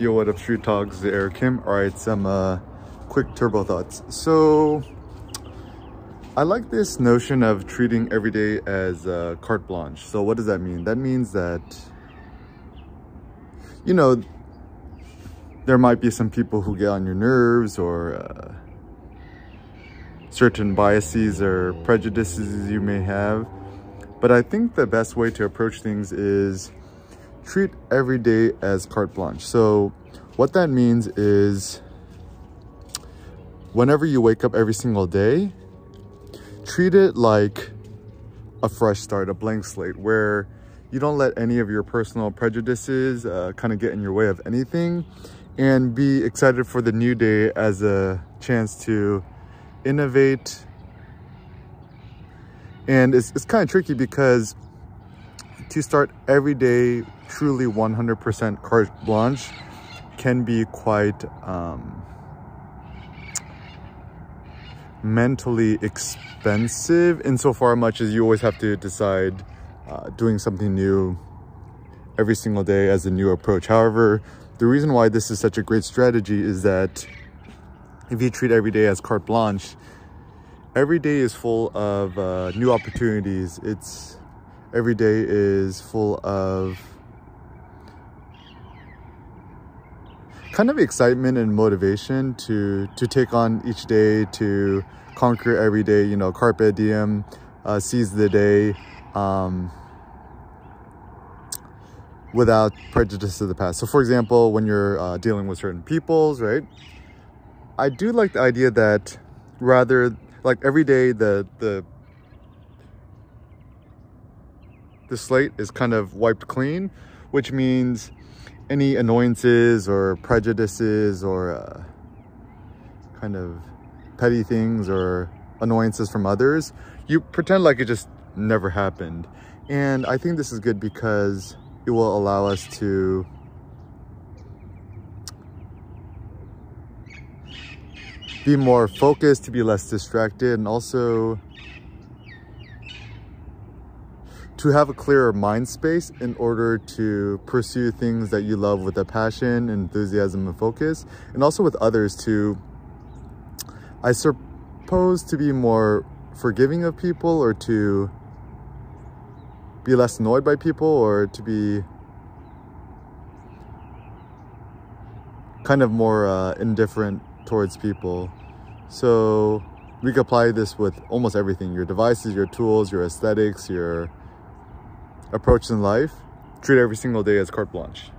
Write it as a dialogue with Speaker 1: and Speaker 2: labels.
Speaker 1: Yo, what up, Street Talks? Eric Kim. All right, some uh, quick turbo thoughts. So, I like this notion of treating every day as uh, carte blanche. So, what does that mean? That means that, you know, there might be some people who get on your nerves or uh, certain biases or prejudices you may have. But I think the best way to approach things is treat every day as carte blanche. So what that means is whenever you wake up every single day, treat it like a fresh start, a blank slate, where you don't let any of your personal prejudices uh, kind of get in your way of anything and be excited for the new day as a chance to innovate. And it's, it's kind of tricky because to start every day truly 100% carte blanche can be quite um, mentally expensive insofar much as you always have to decide uh, doing something new every single day as a new approach. However, the reason why this is such a great strategy is that if you treat every day as carte blanche, every day is full of uh, new opportunities. It's every day is full of kind of excitement and motivation to to take on each day to conquer every day. You know carpe diem uh, seize the day um, without prejudice to the past. So for example when you're uh, dealing with certain peoples right? I do like the idea that rather like every day the the the slate is kind of wiped clean which means any annoyances or prejudices or uh, kind of petty things or annoyances from others, you pretend like it just never happened. And I think this is good because it will allow us to be more focused, to be less distracted, and also to have a clearer mind space in order to pursue things that you love with a passion, enthusiasm, and focus, and also with others to, I suppose, to be more forgiving of people or to be less annoyed by people or to be kind of more uh, indifferent towards people. So we could apply this with almost everything your devices, your tools, your aesthetics, your approach in life, treat every single day as carte blanche.